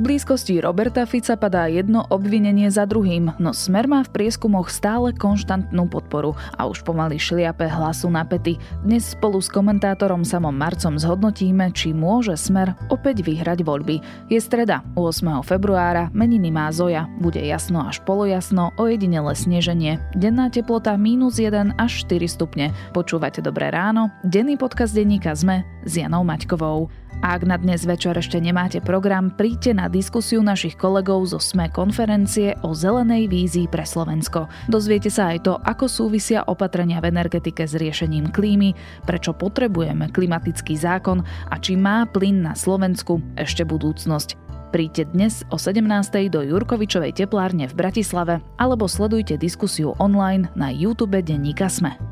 blízkosti Roberta Fica padá jedno obvinenie za druhým, no Smer má v prieskumoch stále konštantnú podporu a už pomaly šliape hlasu na pety. Dnes spolu s komentátorom Samom Marcom zhodnotíme, či môže Smer opäť vyhrať voľby. Je streda, 8. februára, meniny má Zoja, bude jasno až polojasno, ojedinele sneženie, denná teplota minus 1 až 4 stupne. Počúvate Dobré ráno, denný podcast denníka ZME s Janou Maťkovou. A ak na dnes večer ešte nemáte program, príďte na diskusiu našich kolegov zo SME konferencie o zelenej vízii pre Slovensko. Dozviete sa aj to, ako súvisia opatrenia v energetike s riešením klímy, prečo potrebujeme klimatický zákon a či má plyn na Slovensku ešte budúcnosť. Príďte dnes o 17. do Jurkovičovej teplárne v Bratislave alebo sledujte diskusiu online na YouTube Denníka Sme.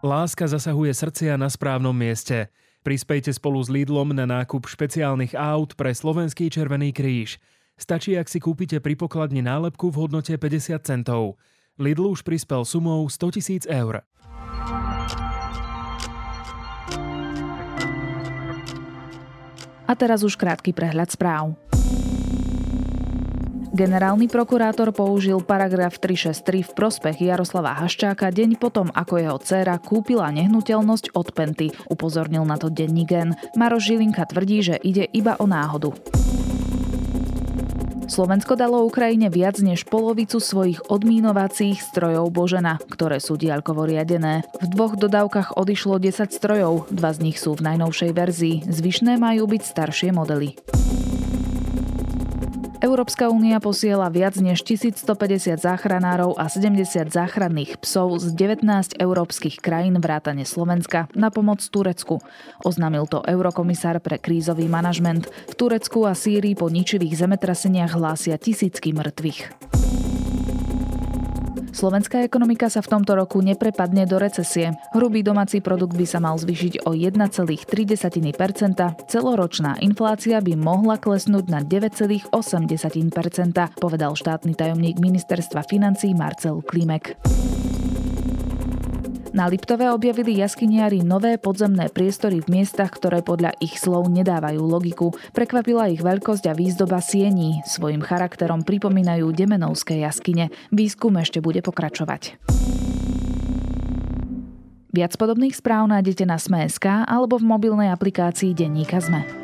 Láska zasahuje srdcia na správnom mieste. Prispejte spolu s Lidlom na nákup špeciálnych aut pre Slovenský Červený kríž. Stačí, ak si kúpite pri pokladni nálepku v hodnote 50 centov. Lidl už prispel sumou 100 000 eur. A teraz už krátky prehľad správ. Generálny prokurátor použil paragraf 363 v prospech Jaroslava Haščáka deň potom, ako jeho dcéra kúpila nehnuteľnosť od Penty. Upozornil na to denní gen. Maroš Žilinka tvrdí, že ide iba o náhodu. Slovensko dalo Ukrajine viac než polovicu svojich odmínovacích strojov Božena, ktoré sú diaľkovo riadené. V dvoch dodávkach odišlo 10 strojov, dva z nich sú v najnovšej verzii, zvyšné majú byť staršie modely. Európska únia posiela viac než 1150 záchranárov a 70 záchranných psov z 19 európskych krajín vrátane Slovenska na pomoc Turecku. Oznámil to eurokomisár pre krízový manažment. V Turecku a Sýrii po ničivých zemetraseniach hlásia tisícky mŕtvych. Slovenská ekonomika sa v tomto roku neprepadne do recesie. Hrubý domáci produkt by sa mal zvýšiť o 1,3%, celoročná inflácia by mohla klesnúť na 9,8%, povedal štátny tajomník ministerstva financí Marcel Klimek. Na Liptove objavili jaskyniari nové podzemné priestory v miestach, ktoré podľa ich slov nedávajú logiku. Prekvapila ich veľkosť a výzdoba siení. Svojim charakterom pripomínajú demenovské jaskyne. Výskum ešte bude pokračovať. Viac podobných správ nájdete na Sme.sk alebo v mobilnej aplikácii Denníka Sme.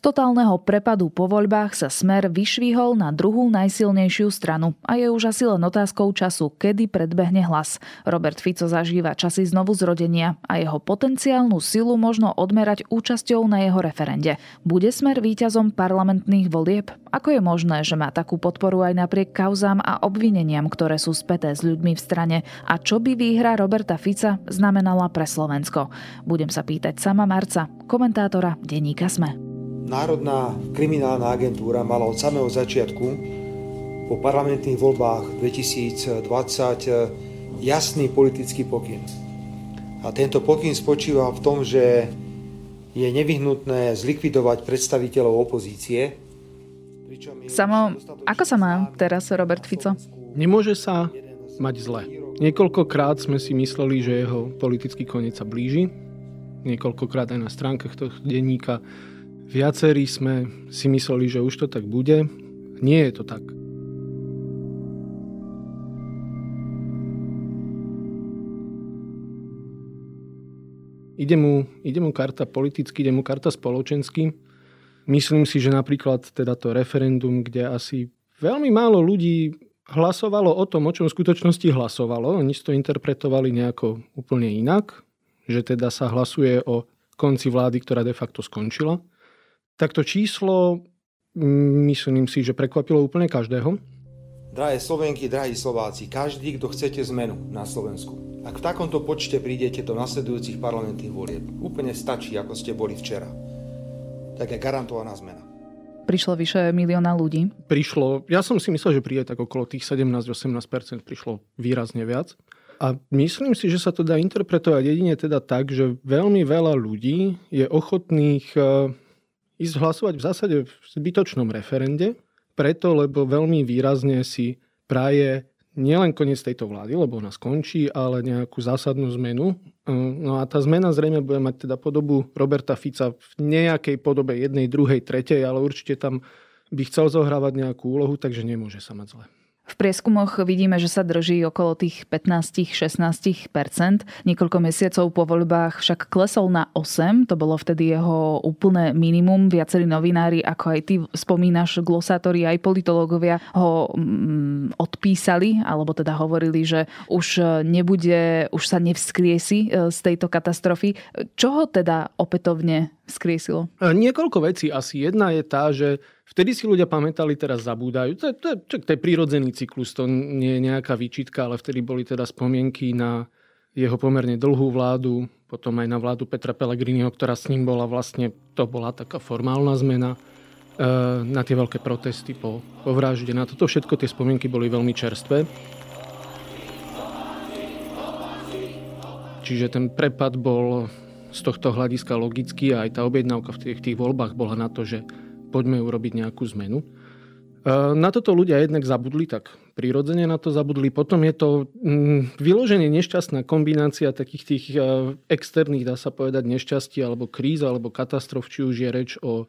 Z totálneho prepadu po voľbách sa Smer vyšvihol na druhú najsilnejšiu stranu a je už asi len otázkou času, kedy predbehne hlas. Robert Fico zažíva časy znovu zrodenia a jeho potenciálnu silu možno odmerať účasťou na jeho referende. Bude Smer víťazom parlamentných volieb? Ako je možné, že má takú podporu aj napriek kauzám a obvineniam, ktoré sú späté s ľuďmi v strane? A čo by výhra Roberta Fica znamenala pre Slovensko? Budem sa pýtať sama Marca, komentátora denníka Sme. Národná kriminálna agentúra mala od samého začiatku po parlamentných voľbách 2020 jasný politický pokyn. A tento pokyn spočíva v tom, že je nevyhnutné zlikvidovať predstaviteľov opozície. Samo, ako sa má teraz Robert Fico? Nemôže sa mať zle. Niekoľkokrát sme si mysleli, že jeho politický koniec sa blíži. Niekoľkokrát aj na stránkach tohto denníka Viacerí sme si mysleli, že už to tak bude. Nie je to tak. Ide mu, ide mu karta politicky, ide mu karta spoločensky. Myslím si, že napríklad teda to referendum, kde asi veľmi málo ľudí hlasovalo o tom, o čom v skutočnosti hlasovalo. Oni to interpretovali nejako úplne inak, že teda sa hlasuje o konci vlády, ktorá de facto skončila. Tak to číslo, mm, myslím si, že prekvapilo úplne každého. Drahé Slovenky, drahí Slováci, každý, kto chcete zmenu na Slovensku, ak v takomto počte prídete do nasledujúcich parlamentných volieb, úplne stačí, ako ste boli včera. Tak je garantovaná zmena. Prišlo vyše milióna ľudí? Prišlo, ja som si myslel, že príde tak okolo tých 17-18%, prišlo výrazne viac. A myslím si, že sa to dá interpretovať jedine teda tak, že veľmi veľa ľudí je ochotných eh, ísť hlasovať v zásade v zbytočnom referende, preto, lebo veľmi výrazne si praje nielen koniec tejto vlády, lebo ona skončí, ale nejakú zásadnú zmenu. No a tá zmena zrejme bude mať teda podobu Roberta Fica v nejakej podobe jednej, druhej, tretej, ale určite tam by chcel zohrávať nejakú úlohu, takže nemôže sa mať zle. V prieskumoch vidíme, že sa drží okolo tých 15-16% Niekoľko mesiacov po voľbách však klesol na 8, to bolo vtedy jeho úplné minimum. Viacerí novinári, ako aj ty spomínaš, glosátori aj politológovia ho mm, odpísali, alebo teda hovorili, že už nebude, už sa nevskriesi e, z tejto katastrofy. Čo ho teda opätovne skriesilo? E, niekoľko vecí. Asi jedna je tá, že vtedy si ľudia pamätali, teraz zabúdajú. To, to, to, to je prírodzený cyklus, to nie je nejaká výčitka, ale vtedy boli teda spomienky na jeho pomerne dlhú vládu, potom aj na vládu Petra Pellegriniho, ktorá s ním bola vlastne, to bola taká formálna zmena e, na tie veľké protesty po, po vražde. Na toto všetko tie spomienky boli veľmi čerstvé. Čiže ten prepad bol z tohto hľadiska logicky a aj tá objednávka v tých, tých voľbách bola na to, že poďme urobiť nejakú zmenu. E, na toto ľudia jednak zabudli, tak prirodzene na to zabudli. Potom je to mm, vyloženie nešťastná kombinácia takých tých e, externých, dá sa povedať, nešťastí alebo kríz alebo katastrof, či už je reč o e,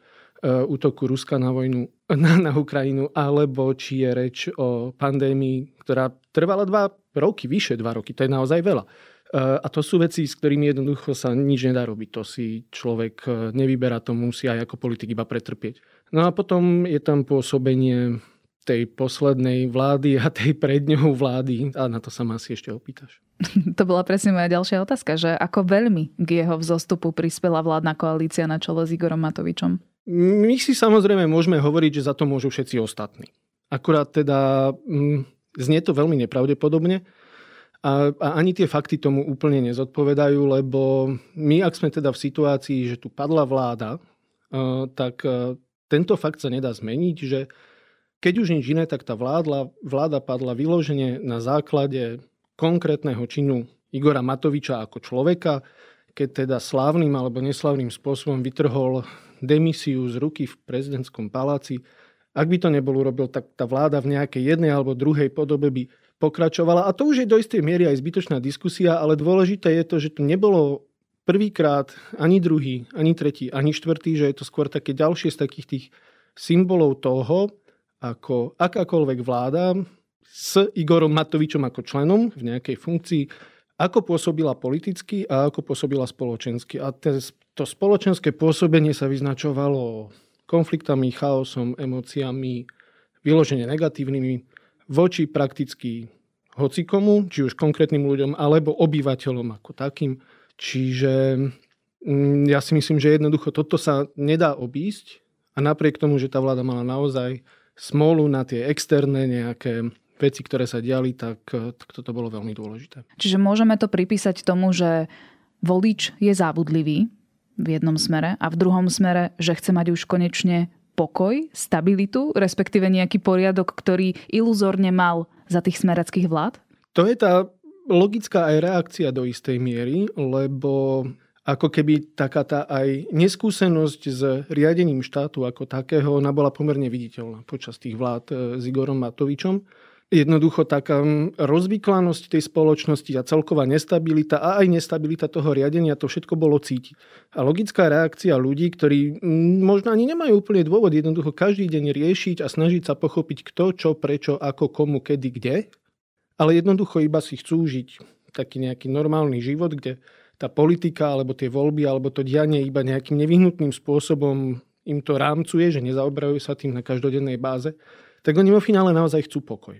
útoku Ruska na vojnu na, na Ukrajinu, alebo či je reč o pandémii, ktorá trvala dva roky, vyše dva roky. To je naozaj veľa. A to sú veci, s ktorými jednoducho sa nič nedá robiť. To si človek e, nevyberá, to musí aj ako politik iba pretrpieť. No a potom je tam pôsobenie tej poslednej vlády a tej pred ňou vlády. A na to sa ma asi ešte opýtaš. To bola presne moja ďalšia otázka, že ako veľmi k jeho vzostupu prispela vládna koalícia na čele s Igorom Matovičom? My si samozrejme môžeme hovoriť, že za to môžu všetci ostatní. Akurát teda mm, znie to veľmi nepravdepodobne, a, a ani tie fakty tomu úplne nezodpovedajú, lebo my, ak sme teda v situácii, že tu padla vláda, tak tento fakt sa nedá zmeniť, že keď už nič iné, tak tá vláda, vláda padla vyložene na základe konkrétneho činu Igora Matoviča ako človeka, keď teda slávnym alebo neslavným spôsobom vytrhol demisiu z ruky v prezidentskom paláci. Ak by to nebol urobil, tak tá vláda v nejakej jednej alebo druhej podobe by pokračovala. A to už je do istej miery aj zbytočná diskusia, ale dôležité je to, že to nebolo prvýkrát ani druhý, ani tretí, ani štvrtý, že je to skôr také ďalšie z takých tých symbolov toho, ako akákoľvek vláda s Igorom Matovičom ako členom v nejakej funkcii, ako pôsobila politicky a ako pôsobila spoločensky. A to spoločenské pôsobenie sa vyznačovalo konfliktami, chaosom, emóciami, vyložene negatívnymi, voči prakticky hocikomu, či už konkrétnym ľuďom, alebo obyvateľom ako takým. Čiže mm, ja si myslím, že jednoducho toto sa nedá obísť a napriek tomu, že tá vláda mala naozaj smolu na tie externé nejaké veci, ktoré sa diali, tak, tak toto bolo veľmi dôležité. Čiže môžeme to pripísať tomu, že volič je zábudlivý v jednom smere a v druhom smere, že chce mať už konečne pokoj, stabilitu, respektíve nejaký poriadok, ktorý iluzórne mal za tých smerackých vlád? To je tá logická aj reakcia do istej miery, lebo ako keby taká tá aj neskúsenosť s riadením štátu ako takého, ona bola pomerne viditeľná počas tých vlád e, s Igorom Matovičom jednoducho taká rozvyklanosť tej spoločnosti a celková nestabilita a aj nestabilita toho riadenia, to všetko bolo cítiť. A logická reakcia ľudí, ktorí možno ani nemajú úplne dôvod jednoducho každý deň riešiť a snažiť sa pochopiť kto, čo, prečo, ako, komu, kedy, kde, ale jednoducho iba si chcú žiť taký nejaký normálny život, kde tá politika alebo tie voľby alebo to dianie iba nejakým nevyhnutným spôsobom im to rámcuje, že nezaoberajú sa tým na každodennej báze, tak oni vo finále naozaj chcú pokoj.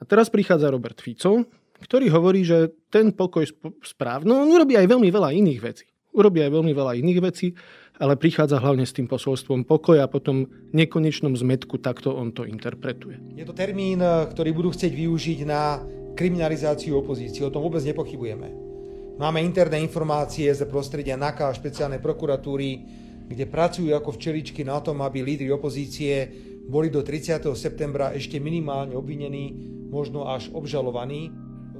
A teraz prichádza Robert Fico, ktorý hovorí, že ten pokoj správno, on urobí aj veľmi veľa iných vecí. Urobí aj veľmi veľa iných vecí, ale prichádza hlavne s tým posolstvom pokoja a potom nekonečnom zmetku, takto on to interpretuje. Je to termín, ktorý budú chcieť využiť na kriminalizáciu opozície, o tom vôbec nepochybujeme. Máme interné informácie z prostredia NAKA a špeciálnej prokuratúry, kde pracujú ako včeličky na tom, aby lídry opozície boli do 30. septembra ešte minimálne obvinení možno až obžalovaní.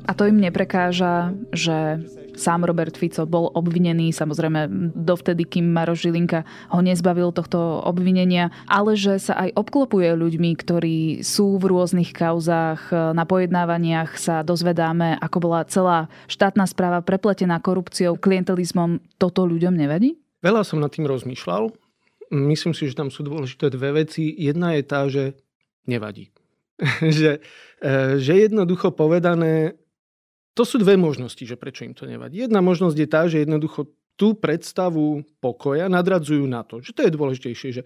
A to im neprekáža, že sám Robert Fico bol obvinený, samozrejme dovtedy, kým Maroš Žilinka ho nezbavil tohto obvinenia, ale že sa aj obklopuje ľuďmi, ktorí sú v rôznych kauzách. Na pojednávaniach sa dozvedáme, ako bola celá štátna správa prepletená korupciou, klientelizmom. Toto ľuďom nevadí? Veľa som nad tým rozmýšľal. Myslím si, že tam sú dôležité dve veci. Jedna je tá, že nevadí. že, e, že jednoducho povedané, to sú dve možnosti, že prečo im to nevadí. Jedna možnosť je tá, že jednoducho tú predstavu pokoja nadradzujú na to, že to je dôležitejšie, že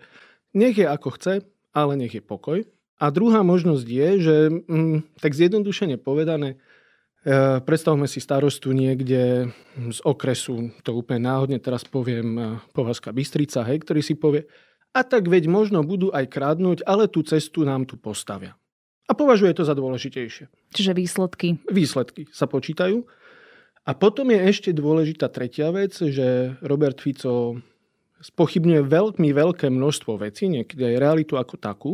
nech je ako chce, ale nech je pokoj. A druhá možnosť je, že mm, tak zjednodušene povedané, e, predstavme si starostu niekde z okresu, to úplne náhodne teraz poviem, e, Povazka Bystrica, hej, ktorý si povie, a tak veď možno budú aj kradnúť, ale tú cestu nám tu postavia. A považuje to za dôležitejšie. Čiže výsledky? Výsledky sa počítajú. A potom je ešte dôležitá tretia vec, že Robert Fico spochybňuje veľmi veľké množstvo vecí, niekedy aj realitu ako takú,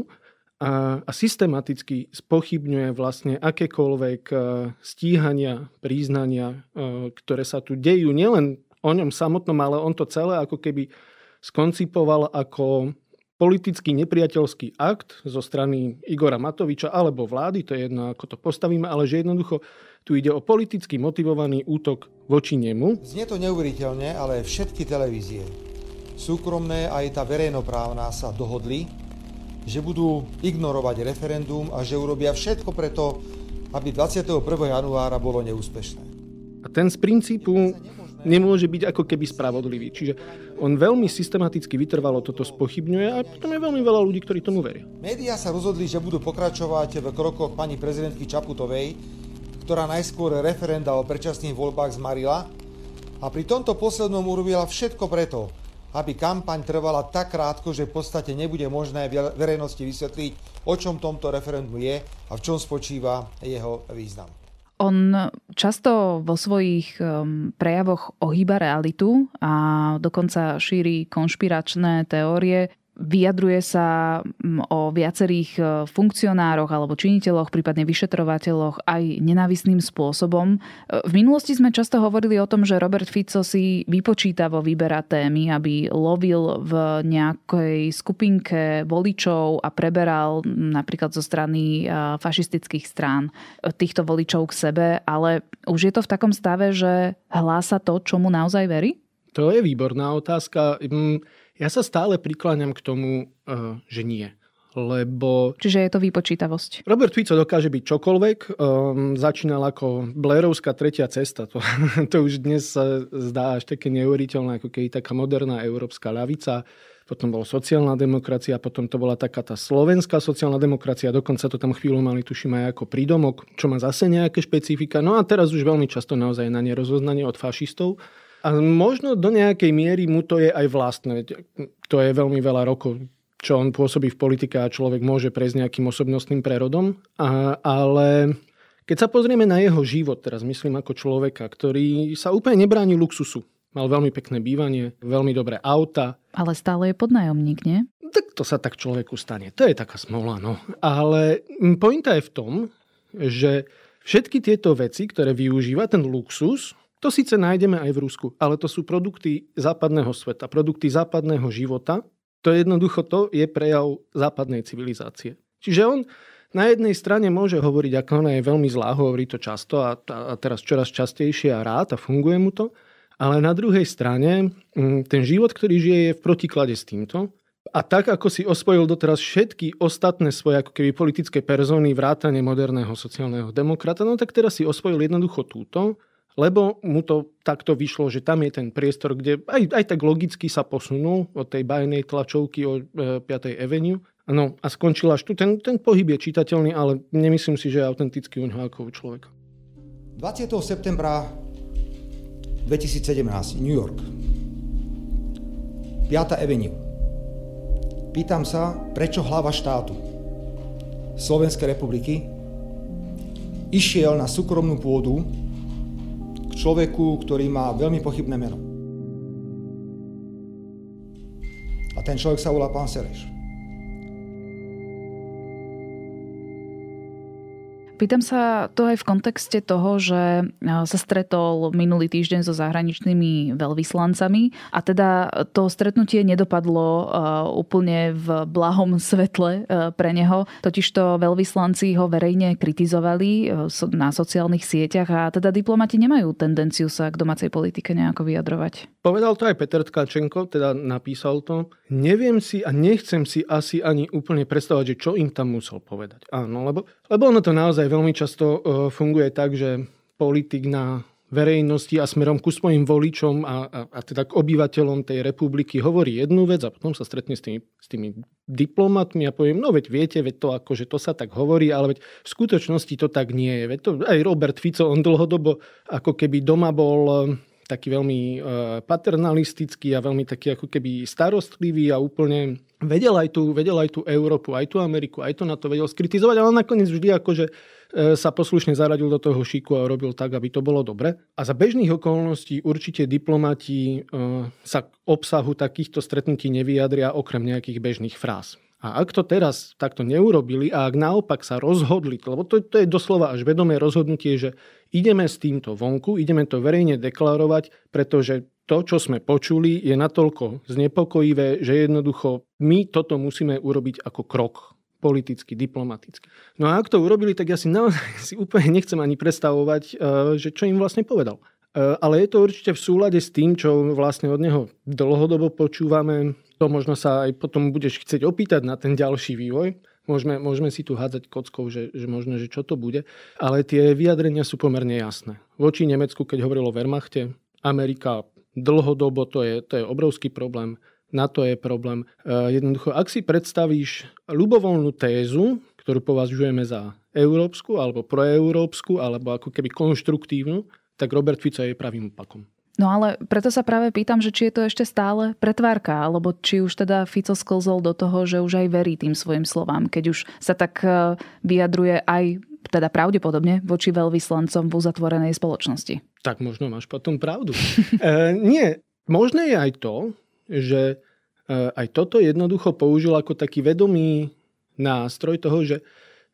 a, a systematicky spochybňuje vlastne akékoľvek e, stíhania, príznania, e, ktoré sa tu dejú nielen o ňom samotnom, ale on to celé ako keby skoncipoval ako politický nepriateľský akt zo strany Igora Matoviča alebo vlády, to je jedno, ako to postavíme, ale že jednoducho tu ide o politicky motivovaný útok voči nemu. Znie to neuveriteľne, ale všetky televízie, súkromné aj tá verejnoprávna sa dohodli, že budú ignorovať referendum a že urobia všetko preto, aby 21. januára bolo neúspešné. A ten z princípu nemôže byť ako keby spravodlivý. Čiže on veľmi systematicky vytrvalo toto spochybňuje a potom je veľmi veľa ľudí, ktorí tomu veria. Média sa rozhodli, že budú pokračovať v krokoch pani prezidentky Čaputovej, ktorá najskôr referenda o predčasných voľbách zmarila a pri tomto poslednom urobila všetko preto, aby kampaň trvala tak krátko, že v podstate nebude možné verejnosti vysvetliť, o čom tomto referendum je a v čom spočíva jeho význam. On často vo svojich um, prejavoch ohýba realitu a dokonca šíri konšpiračné teórie vyjadruje sa mm, o viacerých e, funkcionároch alebo činiteľoch, prípadne vyšetrovateľoch aj nenávisným spôsobom. E, v minulosti sme často hovorili o tom, že Robert Fico si vypočítavo vyberá témy, aby lovil v nejakej skupinke voličov a preberal napríklad zo strany e, fašistických strán týchto voličov k sebe, ale už je to v takom stave, že hlása to, čomu naozaj verí? To je výborná otázka. Ja sa stále prikláňam k tomu, eh, že nie. Lebo... Čiže je to výpočítavosť. Robert Fico dokáže byť čokoľvek. Um, začínal ako Blairovská tretia cesta. To, to už dnes sa zdá až také neuveriteľné, ako keď taká moderná európska ľavica. Potom bola sociálna demokracia, potom to bola taká tá slovenská sociálna demokracia, dokonca to tam chvíľu mali, tuším, aj ako prídomok, čo má zase nejaké špecifika. No a teraz už veľmi často naozaj na nerozoznanie od fašistov. A možno do nejakej miery mu to je aj vlastné. To je veľmi veľa rokov, čo on pôsobí v politike a človek môže prejsť nejakým osobnostným prerodom. A, ale keď sa pozrieme na jeho život, teraz myslím ako človeka, ktorý sa úplne nebráni luxusu. Mal veľmi pekné bývanie, veľmi dobré auta. Ale stále je podnájomník, nie? Tak to sa tak človeku stane. To je taká smola, no. Ale pointa je v tom, že všetky tieto veci, ktoré využíva, ten luxus, to síce nájdeme aj v Rusku, ale to sú produkty západného sveta, produkty západného života. To jednoducho to je prejav západnej civilizácie. Čiže on na jednej strane môže hovoriť, ako ona je veľmi zlá, hovorí to často a, a teraz čoraz častejšie a rád a funguje mu to, ale na druhej strane mm, ten život, ktorý žije, je v protiklade s týmto. A tak, ako si osvojil doteraz všetky ostatné svoje ako keby politické persóny, vrátane moderného sociálneho demokrata, no tak teraz si osvojil jednoducho túto lebo mu to takto vyšlo, že tam je ten priestor, kde aj, aj tak logicky sa posunul od tej bajnej tlačovky o 5. E, Avenue. No a skončil až tu. Ten, ten pohyb je čitateľný, ale nemyslím si, že je autentický u ako u človeka. 20. septembra 2017, New York. 5. Avenue. Pýtam sa, prečo hlava štátu Slovenskej republiky išiel na súkromnú pôdu človeku, ktorý má veľmi pochybné meno. A ten človek sa volá pán Sereš. Pýtam sa to aj v kontexte toho, že sa stretol minulý týždeň so zahraničnými veľvyslancami a teda to stretnutie nedopadlo úplne v blahom svetle pre neho. Totižto veľvyslanci ho verejne kritizovali na sociálnych sieťach a teda diplomati nemajú tendenciu sa k domácej politike nejako vyjadrovať. Povedal to aj Peter Tkačenko, teda napísal to. Neviem si a nechcem si asi ani úplne predstavovať, že čo im tam musel povedať. Áno, lebo, lebo ono to naozaj veľmi často uh, funguje tak, že politik na verejnosti a smerom ku svojim voličom a, a, a teda k obyvateľom tej republiky hovorí jednu vec a potom sa stretne s tými, s tými diplomatmi a poviem, no veď viete, veď to akože to sa tak hovorí, ale veď v skutočnosti to tak nie je. Veď to, aj Robert Fico, on dlhodobo ako keby doma bol taký veľmi e, paternalistický a veľmi taký ako keby starostlivý a úplne vedel aj tú, vedel aj tú Európu, aj tú Ameriku, aj to na to vedel skritizovať, ale nakoniec vždy akože e, sa poslušne zaradil do toho šiku a robil tak, aby to bolo dobre. A za bežných okolností určite diplomati e, sa k obsahu takýchto stretnutí nevyjadria okrem nejakých bežných fráz. A ak to teraz takto neurobili a ak naopak sa rozhodli, lebo to, to je doslova až vedomé rozhodnutie, že ideme s týmto vonku, ideme to verejne deklarovať, pretože to, čo sme počuli, je natoľko znepokojivé, že jednoducho my toto musíme urobiť ako krok politicky, diplomaticky. No a ak to urobili, tak ja si naozaj si úplne nechcem ani predstavovať, eh, že čo im vlastne povedal. Eh, ale je to určite v súlade s tým, čo vlastne od neho dlhodobo počúvame to možno sa aj potom budeš chcieť opýtať na ten ďalší vývoj. Môžeme, môžeme si tu hádzať kockou, že, že možno, že čo to bude. Ale tie vyjadrenia sú pomerne jasné. Voči Nemecku, keď hovorilo o Wehrmachte, Amerika dlhodobo, to je, to je obrovský problém. Na to je problém. E, jednoducho, ak si predstavíš ľubovoľnú tézu, ktorú považujeme za európsku, alebo proeurópsku, alebo ako keby konštruktívnu, tak Robert Fico je pravým opakom. No ale preto sa práve pýtam, že či je to ešte stále pretvárka, alebo či už teda Fico sklzol do toho, že už aj verí tým svojim slovám, keď už sa tak e, vyjadruje aj teda pravdepodobne voči veľvyslancom v uzatvorenej spoločnosti. Tak možno máš potom pravdu. e, nie, možné je aj to, že e, aj toto jednoducho použil ako taký vedomý nástroj toho, že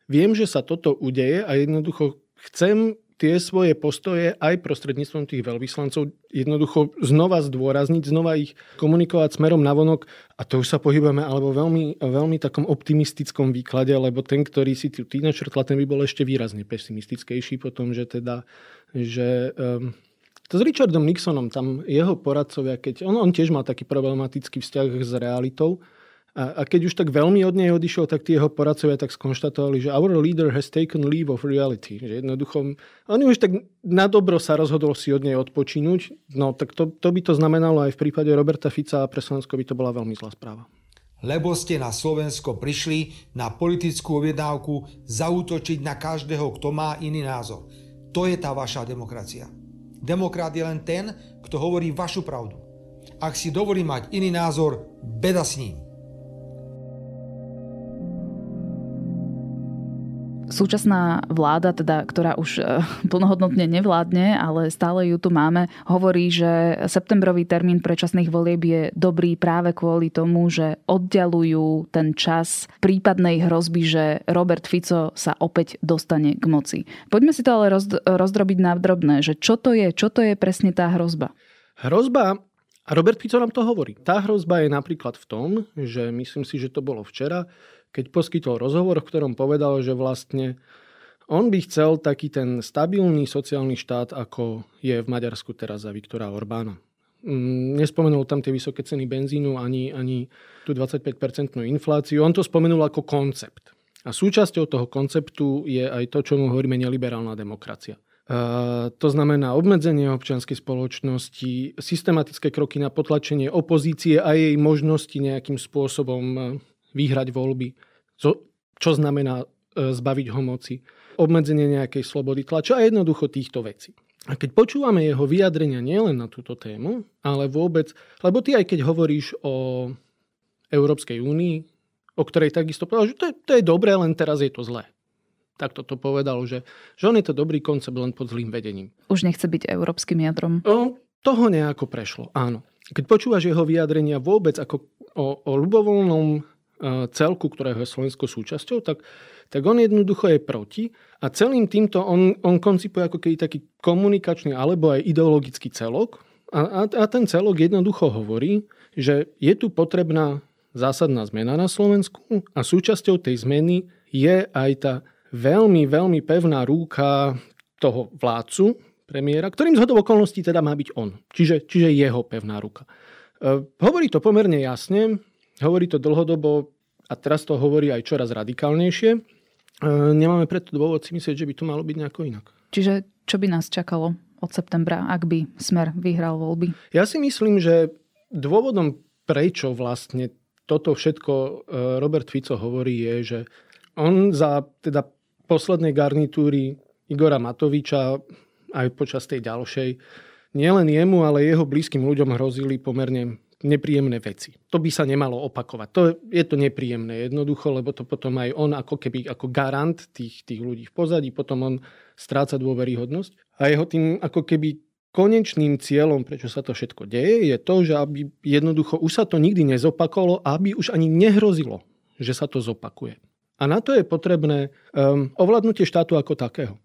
viem, že sa toto udeje a jednoducho chcem tie svoje postoje aj prostredníctvom tých veľvyslancov jednoducho znova zdôrazniť, znova ich komunikovať smerom na vonok. A to už sa pohybujeme alebo veľmi, veľmi takom optimistickom výklade, lebo ten, ktorý si ty načrtla, ten by bol ešte výrazne pesimistickejší potom, že teda, že um, to s Richardom Nixonom, tam jeho poradcovia, keď on, on tiež mal taký problematický vzťah s realitou, a, a keď už tak veľmi od nej odišiel, tak tí jeho poradcovia tak skonštatovali, že our leader has taken leave of reality. Že jednoducho, on už tak na dobro sa rozhodol si od nej odpočinúť. No tak to, to by to znamenalo aj v prípade Roberta Fica a pre Slovensko by to bola veľmi zlá správa. Lebo ste na Slovensko prišli na politickú objednávku zautočiť na každého, kto má iný názor. To je tá vaša demokracia. Demokrat je len ten, kto hovorí vašu pravdu. Ak si dovolí mať iný názor, beda s ním. Súčasná vláda, teda, ktorá už e, plnohodnotne nevládne, ale stále ju tu máme, hovorí, že septembrový termín predčasných volieb je dobrý práve kvôli tomu, že oddialujú ten čas prípadnej hrozby, že Robert Fico sa opäť dostane k moci. Poďme si to ale rozdrobiť na drobné, že čo to je, čo to je presne tá hrozba? Hrozba a Robert Fico nám to hovorí. Tá hrozba je napríklad v tom, že myslím si, že to bolo včera, keď poskytol rozhovor, v ktorom povedal, že vlastne on by chcel taký ten stabilný sociálny štát, ako je v Maďarsku teraz za Viktora Orbána. Mm, nespomenul tam tie vysoké ceny benzínu ani, ani tú 25-percentnú infláciu. On to spomenul ako koncept. A súčasťou toho konceptu je aj to, čo mu hovoríme neliberálna demokracia. Uh, to znamená obmedzenie občianskej spoločnosti, systematické kroky na potlačenie opozície a jej možnosti nejakým spôsobom vyhrať voľby, čo znamená e, zbaviť ho moci, obmedzenie nejakej slobody tlača a jednoducho týchto vecí. A keď počúvame jeho vyjadrenia nielen na túto tému, ale vôbec, lebo ty aj keď hovoríš o Európskej únii, o ktorej takisto povedal, že to je, to je dobré, len teraz je to zlé. Tak to povedal, že, že on je to dobrý koncept len pod zlým vedením. Už nechce byť európskym jadrom. O, toho nejako prešlo, áno. Keď počúvaš jeho vyjadrenia vôbec ako o, o ľubovoľnom celku, ktorého je Slovensko súčasťou, tak, tak on jednoducho je proti a celým týmto on, on koncipuje ako keby taký komunikačný alebo aj ideologický celok a, a, a ten celok jednoducho hovorí, že je tu potrebná zásadná zmena na Slovensku a súčasťou tej zmeny je aj tá veľmi, veľmi pevná rúka toho vládcu, premiéra, ktorým z hodov okolností teda má byť on. Čiže, čiže jeho pevná ruka. E, hovorí to pomerne jasne, hovorí to dlhodobo a teraz to hovorí aj čoraz radikálnejšie. E, nemáme preto dôvod si myslieť, že by to malo byť nejako inak. Čiže čo by nás čakalo od septembra, ak by Smer vyhral voľby? Ja si myslím, že dôvodom, prečo vlastne toto všetko e, Robert Fico hovorí, je, že on za teda poslednej garnitúry Igora Matoviča aj počas tej ďalšej, nielen jemu, ale jeho blízkym ľuďom hrozili pomerne nepríjemné veci. To by sa nemalo opakovať. To, je to nepríjemné jednoducho, lebo to potom aj on ako keby ako garant tých, tých ľudí v pozadí, potom on stráca dôveryhodnosť. A jeho tým ako keby konečným cieľom, prečo sa to všetko deje, je to, že aby jednoducho už sa to nikdy nezopakovalo, aby už ani nehrozilo, že sa to zopakuje. A na to je potrebné um, ovládnutie štátu ako takého.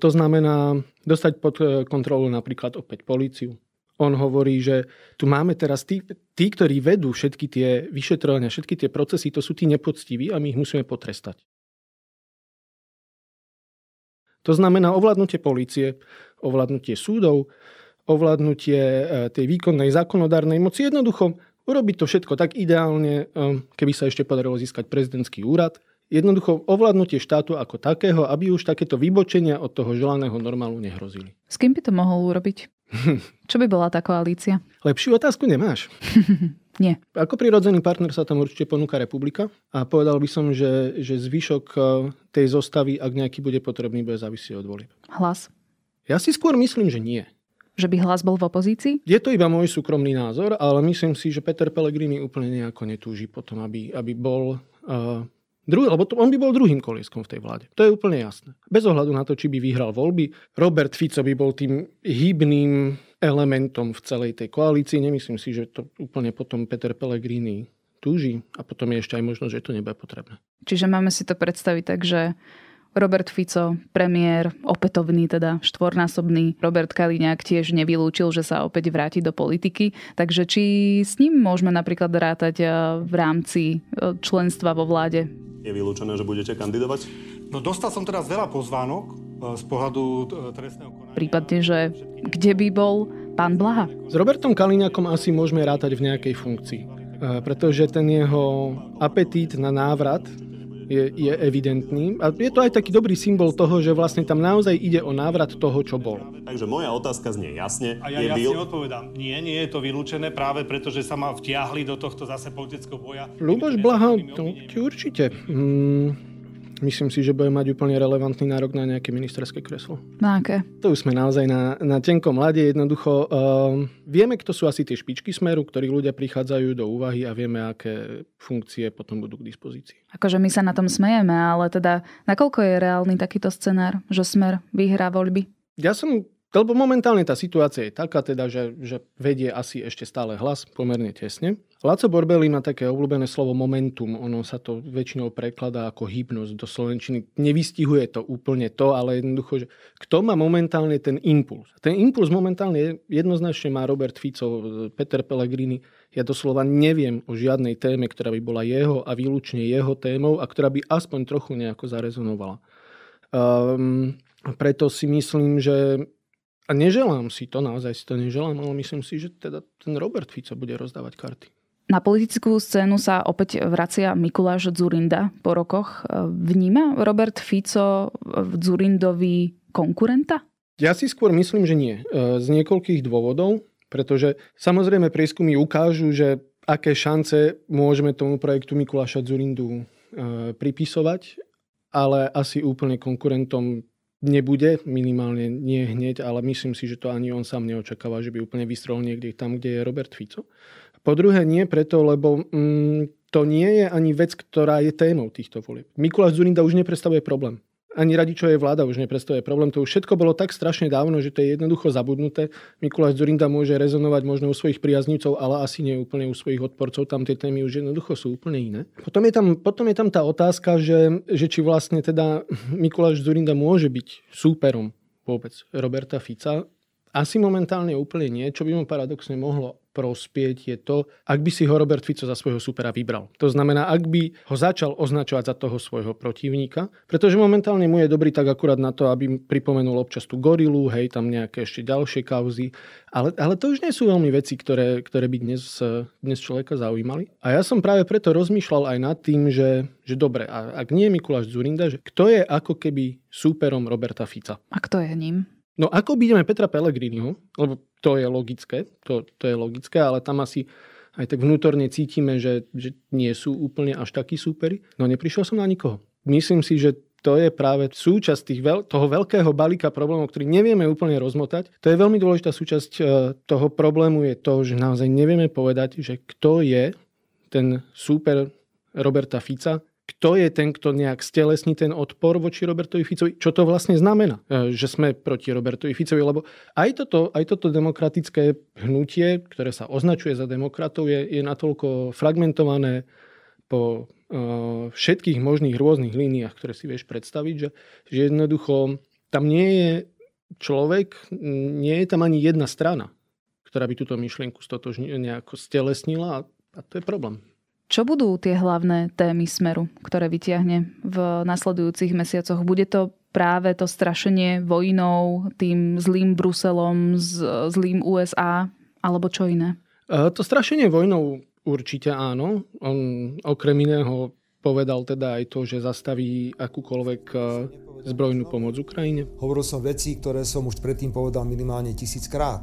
To znamená dostať pod e, kontrolu napríklad opäť políciu. On hovorí, že tu máme teraz tí, tí, ktorí vedú všetky tie vyšetrovania, všetky tie procesy, to sú tí nepoctiví a my ich musíme potrestať. To znamená ovládnutie policie, ovládnutie súdov, ovládnutie e, tej výkonnej zákonodárnej moci. Jednoducho urobiť to všetko tak ideálne, e, keby sa ešte podarilo získať prezidentský úrad – jednoducho ovládnutie štátu ako takého, aby už takéto vybočenia od toho želaného normálu nehrozili. S kým by to mohol urobiť? Čo by bola tá koalícia? Lepšiu otázku nemáš. Nie. Ako prirodzený partner sa tam určite ponúka republika a povedal by som, že, že zvyšok eh, tej zostavy, ak nejaký bude potrebný, bude závisieť od volieb. Hlas? Ja si skôr myslím, že nie. Že by hlas bol v opozícii? Je to iba môj súkromný názor, ale myslím si, že Peter Pellegrini úplne nejako netúži potom, aby, aby bol uh, Druhý, lebo to, on by bol druhým kolieskom v tej vláde. To je úplne jasné. Bez ohľadu na to, či by vyhral voľby, Robert Fico by bol tým hybným elementom v celej tej koalícii. Nemyslím si, že to úplne potom Peter Pellegrini túži a potom je ešte aj možnosť, že to nebude potrebné. Čiže máme si to predstaviť tak, že Robert Fico, premiér, opätovný teda štvornásobný. Robert Kaliňák tiež nevylúčil, že sa opäť vráti do politiky. Takže či s ním môžeme napríklad rátať eh, v rámci eh, členstva vo vláde? Je vylúčené, že budete kandidovať? No dostal som teraz veľa pozvánok eh, z pohľadu trestného konania. Prípadne, že kde by bol pán Blaha? S Robertom Kaliňakom asi môžeme rátať v nejakej funkcii. Pretože ten jeho apetít na návrat je, je evidentný. A je to aj taký dobrý symbol toho, že vlastne tam naozaj ide o návrat toho, čo bolo. Takže moja otázka znie jasne. A ja je jasne byl... odpovedám. Nie, nie je to vylúčené práve preto, že sa ma vtiahli do tohto zase politického boja. Luboš Blaha, to určite. Hmm, Myslím si, že bude mať úplne relevantný nárok na nejaké ministerské kreslo. Na aké? To už sme naozaj na, na tenkom lade. Jednoducho uh, vieme, kto sú asi tie špičky smeru, ktorí ľudia prichádzajú do úvahy a vieme, aké funkcie potom budú k dispozícii. Akože my sa na tom smejeme, ale teda nakoľko je reálny takýto scenár, že smer vyhrá voľby? Ja som lebo momentálne tá situácia je taká, teda, že, že vedie asi ešte stále hlas pomerne tesne. Laco Borbeli má také obľúbené slovo momentum. Ono sa to väčšinou prekladá ako hybnosť do slovenčiny. Nevystihuje to úplne to, ale jednoducho, že kto má momentálne ten impuls. Ten impuls momentálne jednoznačne má Robert Fico, Peter Pellegrini. Ja doslova neviem o žiadnej téme, ktorá by bola jeho a výlučne jeho témou a ktorá by aspoň trochu nejako zarezonovala. Um, preto si myslím, že a neželám si to, naozaj si to neželám, ale myslím si, že teda ten Robert Fico bude rozdávať karty. Na politickú scénu sa opäť vracia Mikuláš Zurinda po rokoch. Vníma Robert Fico v Zurindovi konkurenta? Ja si skôr myslím, že nie. Z niekoľkých dôvodov, pretože samozrejme prieskumy ukážu, že aké šance môžeme tomu projektu Mikuláša Zurindu e, pripisovať, ale asi úplne konkurentom nebude, minimálne nie hneď, ale myslím si, že to ani on sám neočakáva, že by úplne vystrel niekde tam, kde je Robert Fico. Po druhé nie preto, lebo mm, to nie je ani vec, ktorá je témou týchto volieb. Mikuláš Zurinda už nepredstavuje problém. Ani radičovej vláda už nepredstavuje problém. To už všetko bolo tak strašne dávno, že to je jednoducho zabudnuté. Mikuláš Zurinda môže rezonovať možno u svojich priaznivcov, ale asi nie úplne u svojich odporcov. Tam tie témy už jednoducho sú úplne iné. Potom je tam, potom je tam tá otázka, že, že či vlastne teda Mikuláš Zurinda môže byť súperom vôbec Roberta Fica. Asi momentálne úplne nie, čo by mu paradoxne mohlo prospieť je to, ak by si ho Robert Fico za svojho supera vybral. To znamená, ak by ho začal označovať za toho svojho protivníka, pretože momentálne mu je dobrý tak akurát na to, aby pripomenul občas tú gorilu, hej, tam nejaké ešte ďalšie kauzy, ale, ale to už nie sú veľmi veci, ktoré, ktoré by dnes, dnes človeka zaujímali. A ja som práve preto rozmýšľal aj nad tým, že, že dobre, a ak nie je Mikuláš Zurinda, že kto je ako keby súperom Roberta Fica? A kto je ním? No ako vidíme Petra Pellegriniho, lebo to je logické, to, to je logické, ale tam asi aj tak vnútorne cítime, že, že nie sú úplne až takí súperi. No neprišiel som na nikoho. Myslím si, že to je práve súčasť tých veľ, toho veľkého balíka problémov, ktorý nevieme úplne rozmotať. To je veľmi dôležitá súčasť e, toho problému je to, že naozaj nevieme povedať, že kto je ten súper Roberta Fica kto je ten, kto nejak stelesní ten odpor voči Robertovi Ficovi, čo to vlastne znamená, e, že sme proti Robertovi Ficovi, lebo aj toto, aj toto demokratické hnutie, ktoré sa označuje za demokratov, je, je natoľko fragmentované po uh, všetkých možných rôznych líniách, ktoré si vieš predstaviť, že, že jednoducho tam nie je človek, nie je tam ani jedna strana, ktorá by túto myšlienku stotožne nejako stelesnila a, a to je problém. Čo budú tie hlavné témy Smeru, ktoré vytiahne v nasledujúcich mesiacoch? Bude to práve to strašenie vojnou, tým zlým Bruselom, zlým USA, alebo čo iné? E, to strašenie vojnou určite áno. On okrem iného povedal teda aj to, že zastaví akúkoľvek e, zbrojnú pomoc Ukrajine. Hovoril som veci, ktoré som už predtým povedal minimálne tisíckrát.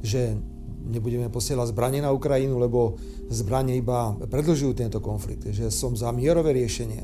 Že nebudeme posielať zbranie na Ukrajinu, lebo zbranie iba predlžujú tento konflikt. Že som za mierové riešenie.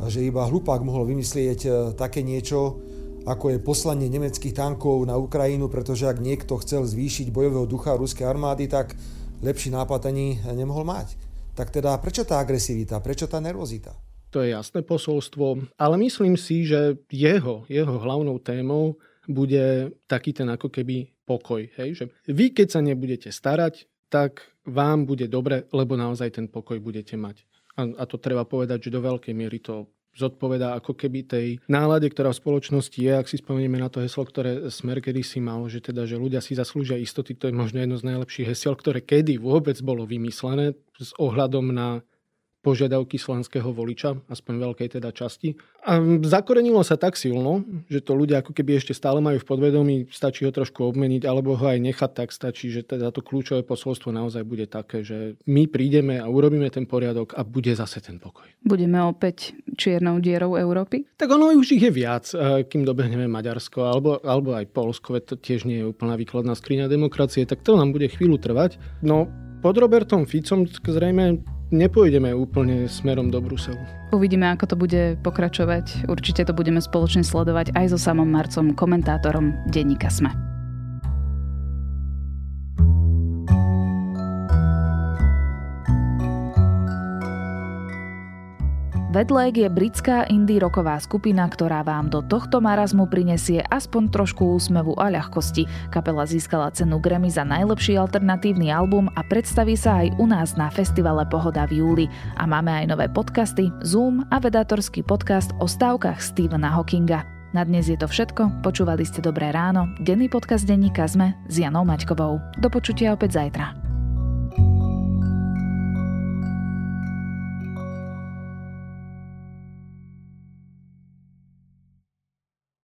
A že iba hlupák mohol vymyslieť e, také niečo, ako je poslanie nemeckých tankov na Ukrajinu, pretože ak niekto chcel zvýšiť bojového ducha ruskej armády, tak lepší nápad ani nemohol mať. Tak teda prečo tá agresivita, prečo tá nervozita? To je jasné posolstvo, ale myslím si, že jeho, jeho hlavnou témou bude taký ten ako keby pokoj. Hej? Že vy, keď sa nebudete starať, tak vám bude dobre, lebo naozaj ten pokoj budete mať. A, a to treba povedať, že do veľkej miery to zodpovedá ako keby tej nálade, ktorá v spoločnosti je, ak si spomenieme na to heslo, ktoré Smer kedy si mal, že teda, že ľudia si zaslúžia istoty, to je možno jedno z najlepších hesiel, ktoré kedy vôbec bolo vymyslené s ohľadom na požiadavky slovenského voliča, aspoň veľkej teda časti. A zakorenilo sa tak silno, že to ľudia ako keby ešte stále majú v podvedomí, stačí ho trošku obmeniť, alebo ho aj nechať tak stačí, že teda to kľúčové posolstvo naozaj bude také, že my prídeme a urobíme ten poriadok a bude zase ten pokoj. Budeme opäť čiernou dierou Európy? Tak ono už ich je viac, e, kým dobehneme Maďarsko alebo, alebo aj Polsko, to tiež nie je úplná výkladná skriňa demokracie, tak to nám bude chvíľu trvať. No pod Robertom Ficom zrejme nepôjdeme úplne smerom do Bruselu. Uvidíme, ako to bude pokračovať. Určite to budeme spoločne sledovať aj so samom Marcom, komentátorom denníka SME. Vedleg je britská indie roková skupina, ktorá vám do tohto marazmu prinesie aspoň trošku úsmevu a ľahkosti. Kapela získala cenu Grammy za najlepší alternatívny album a predstaví sa aj u nás na festivale Pohoda v júli. A máme aj nové podcasty, Zoom a vedátorský podcast o stávkach Stephena Hawkinga. Na dnes je to všetko, počúvali ste Dobré ráno, denný podcast denníka Zme s Janou Maťkovou. Do počutia opäť zajtra.